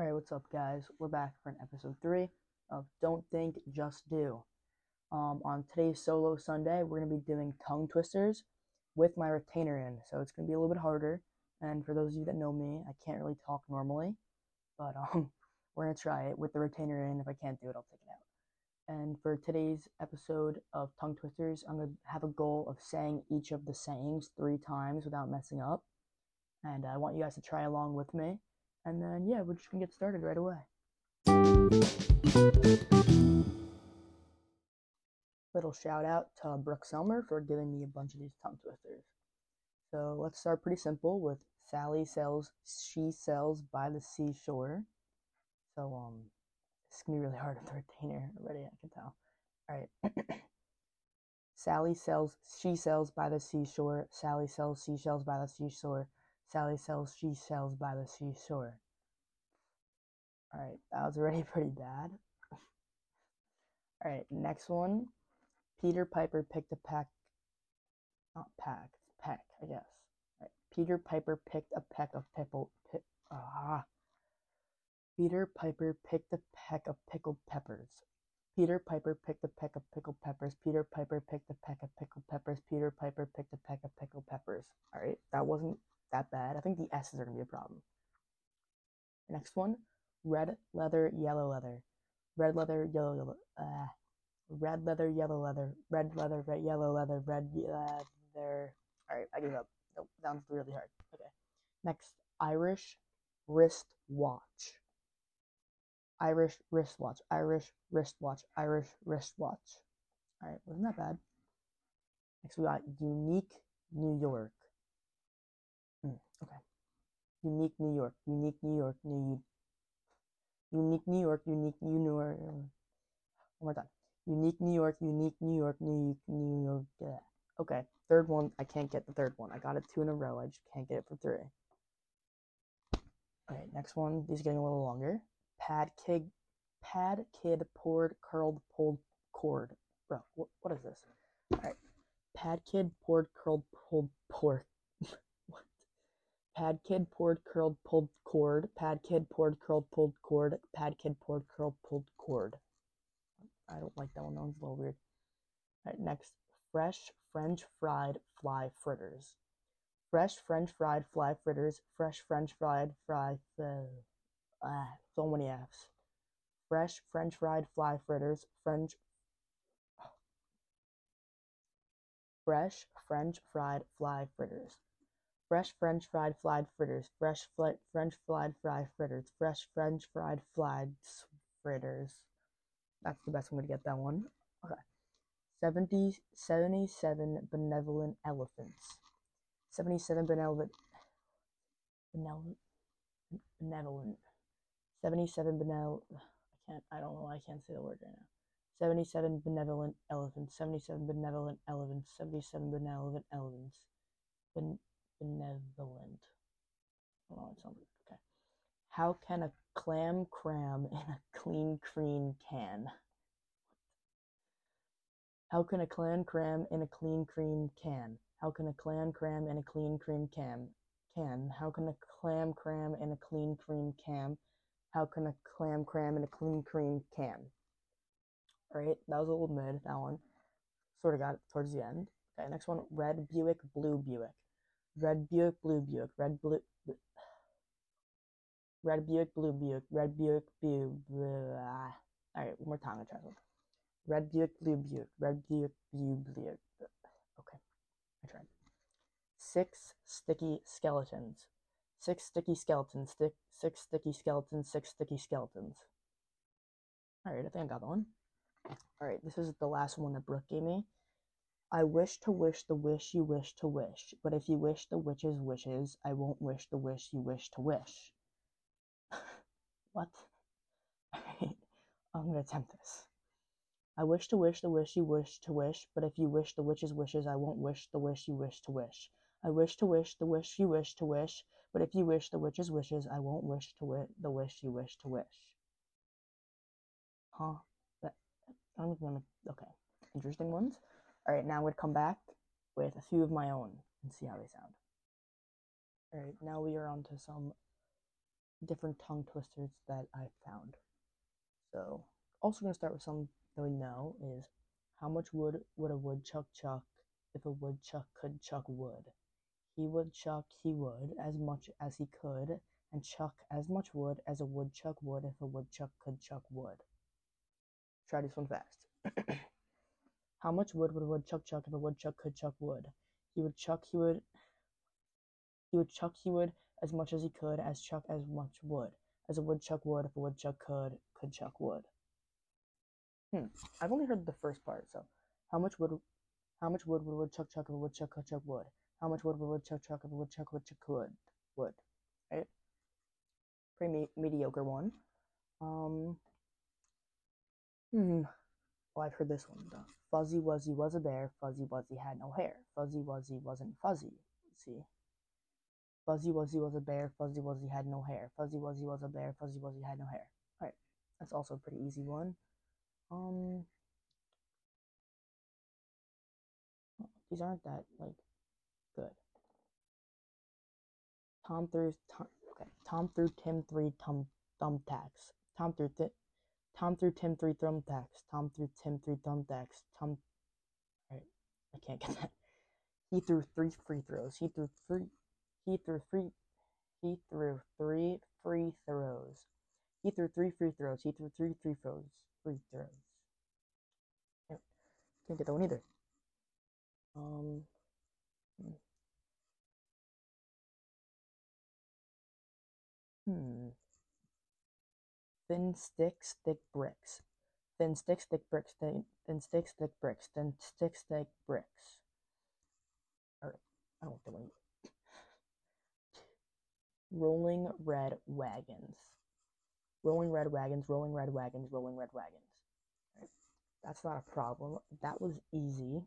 Alright, what's up, guys? We're back for an episode 3 of Don't Think, Just Do. Um, on today's solo Sunday, we're going to be doing tongue twisters with my retainer in, so it's going to be a little bit harder. And for those of you that know me, I can't really talk normally, but um, we're going to try it with the retainer in. If I can't do it, I'll take it out. And for today's episode of tongue twisters, I'm going to have a goal of saying each of the sayings three times without messing up. And I want you guys to try along with me. And then, yeah, we're just gonna get started right away. Little shout out to Brooke Selmer for giving me a bunch of these tongue twisters. So let's start pretty simple with Sally sells, she sells by the seashore. So, um, it's gonna be really hard with the retainer already, I can tell. Alright. Sally sells, she sells by the seashore. Sally sells seashells by the seashore. Sally sells she sells by the seashore. Alright, that was already pretty bad. Alright, next one. Peter Piper picked a peck. Not pack, peck, I guess. Right. Peter Piper picked a peck of pickle. Pick, ah. Peter Piper picked a peck of pickled peppers. Peter Piper picked a peck of pickled peppers. Peter Piper picked a peck of pickled peppers. Peter Piper picked a peck of pickled peppers. All right, that wasn't that bad. I think the S's are going to be a problem. Next one red leather, yellow leather. Red leather, yellow, yellow. Uh, red leather, yellow leather. Red leather, red, yellow leather. Red leather. All right, I give up. That sounds really hard. Okay. Next, Irish wrist watch. Irish wristwatch. Irish wristwatch. Irish wristwatch. All right, wasn't that bad? Next, we got unique New York. Mm, okay. Unique New York, unique New York, New Unique New York, unique New York. One more time. Unique New York, unique New York, unique New York. Yeah. Okay. Third one, I can't get the third one. I got it two in a row. I just can't get it for three. Okay, next one. These are getting a little longer. Pad kid, pad kid poured curled pulled cord. Bro, what, what is this? All right. Pad kid poured curled pulled poured Pad kid poured curled pulled cord. Pad kid poured curled pulled cord. Pad kid poured curled pulled cord. I don't like that one. That one's a little weird. All right, next. Fresh French fried fly fritters. Fresh French fried fly fritters. Fresh French fried fry. Uh, ah, so many F's. Fresh French fried fly fritters. French. Fresh French fried fly fritters. Fresh French fried fried fritters. Fresh fl- French fried fried fritters. Fresh French fried fried fritters. That's the best way to get that one. Okay. 70, 77 benevolent elephants. 77 benevolent. Benevolent. Benevolent. 77 benevolent. I can't, I don't know, I can't say the word right now. 77 benevolent elephants. 77 benevolent elephants. 77 benevolent elephants. Ben- benevolent. Oh, it sounds okay. How can a clam cram in a clean cream can? How can a clam cram in a clean cream can? How can a clam cram in a clean cream can? Can. How can a clam cram in a clean cream can? How can a clam cram in a clean cream can? Alright, that was a little mid, that one. Sort of got it towards the end. Okay, next one, red Buick, blue Buick. Red Buick, Blue Buick, Red Blue, Red Buick, Blue Buick, Red Buick, Blue. All right, one more time. I try. Red Buick, Blue Buick, Red Buick, Blue Buick. Okay, I tried. Six sticky skeletons. Six sticky skeletons. Stick. Six sticky skeletons. Six sticky skeletons. All right, I think I got that one. All right, this is the last one that Brooke gave me. I wish to wish the wish you wish to wish, but if you wish the witch's wishes, I won't wish the wish you wish to wish. what? I'm gonna attempt this. I wish to wish the wish you wish to wish, but if you wish the witch's wishes, I won't wish the wish you wish to wish. I wish to wish the wish you wish to wish, but if you wish the witch's wishes, I won't wish to wi- the wish you wish to wish. Huh? That, I'm gonna, okay. Interesting ones. Alright, now I'm going to come back with a few of my own and see how they sound. Alright, now we are on to some different tongue twisters that I found. So, also going to start with something that we know is how much wood would a woodchuck chuck if a woodchuck could chuck wood? He would chuck, he would, as much as he could, and chuck as much wood as a woodchuck would if a woodchuck could chuck wood. Try this one fast. how much wood would a woodchuck chuck if a woodchuck could chuck wood? He would chuck, he would, he would chuck, he would, as much as he could, as chuck as much wood, as a woodchuck would if a woodchuck could, could chuck wood. Hmm. I've only heard the first part, so how much wood how much wood would a woodchuck chuck if a woodchuck could chuck wood? How much wood would a woodchuck chuck if a woodchuck woodchuck could wood? Right? Pretty me- mediocre one. Um Hmm. Oh, I've heard this one. The fuzzy Wuzzy was a bear, Fuzzy Wuzzy had no hair. Fuzzy Wuzzy wasn't fuzzy. See. Fuzzy Wuzzy was a bear, Fuzzy Wuzzy had no hair. Fuzzy Wuzzy was a bear, Fuzzy Wuzzy had no hair. Alright. That's also a pretty easy one. Um, these aren't that like good. Tom threw Tom, okay. Tom threw Tim three thumb thumbtacks. Tom threw th- Tom threw Tim three thumbtacks. Tom threw Tim three thumbtacks. Tom, right? I can't get that. He threw three free throws. He threw three. He threw three. He threw three free throws. He threw three free throws. He threw three free throws. Free throws. Can't get that one either. Um. Hmm. Thin sticks, thick bricks. Thin sticks, thick bricks. Thin, thin sticks, thick bricks. Thin sticks, thick bricks. Alright. I don't. Rolling red wagons. Rolling red wagons, rolling red wagons, rolling red wagons. That's not a problem. That was easy.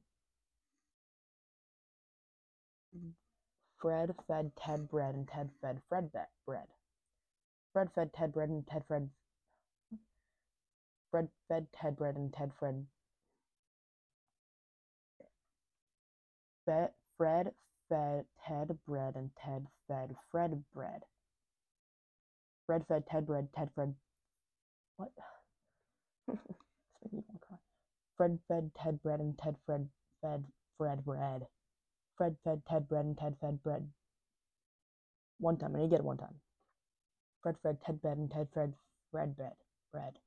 Fred fed Ted bread and Ted fed Fred bread. Fred fed Ted bread and Ted fed Fred fed Ted bread and Ted fed Fed Fred fed Ted bread and Ted fed Fred bread. Fred fed Ted bread, Ted fed what? Fred fed Ted bread and Ted Fred fed Fred bread. Fred fed Ted bread and Ted fed bread. One time, and you get it one time. Fred fed Ted bread and Ted fed Fred bread. Bread.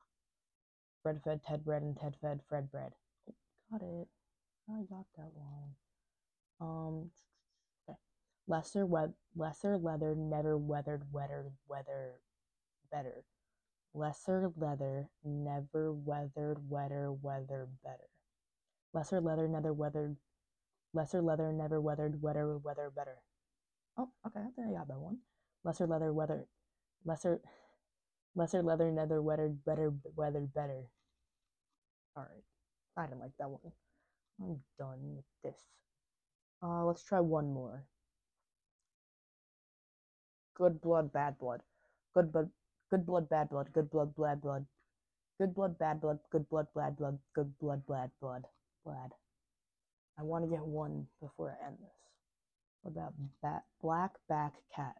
Fred fed Ted bread and Ted fed Fred bread. Got it. I got that one. Um. Okay. Lesser we- lesser leather never weathered weather weather better. Lesser leather never weathered weather weather better. Lesser leather never weathered lesser leather never weathered weather weather better. Oh, okay, I think I got that one. Lesser leather weather lesser lesser leather never weathered better weathered better. Alright. I didn't like that one. I'm done with this. Uh let's try one more. Good blood, bad blood. Good blood Good blood, bad blood. Good blood, bad blood. Good blood, bad blood. Good blood, bad blood. Good blood, bad blood. Blood. I want to get one before I end this. What about bat? Black back cat.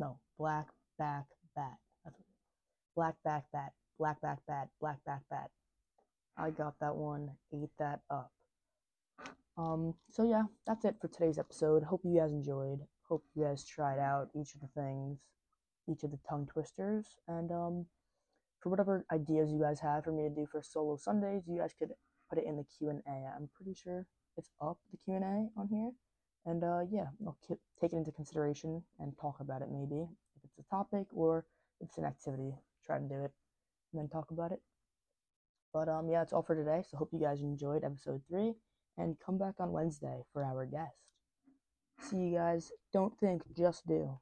No, black back bat. Black back bat. Black back bat. Black back bat. I got that one. Ate that up. Um. So yeah, that's it for today's episode. Hope you guys enjoyed. Hope you guys tried out each of the things each of the tongue twisters. And um, for whatever ideas you guys have for me to do for solo Sundays, you guys could put it in the Q and A. I'm pretty sure it's up the Q and A on here. And uh, yeah, I'll take it into consideration and talk about it maybe if it's a topic or it's an activity. Try and do it and then talk about it. But um, yeah, that's all for today. So hope you guys enjoyed episode three, and come back on Wednesday for our guest. See you guys. Don't think, just do.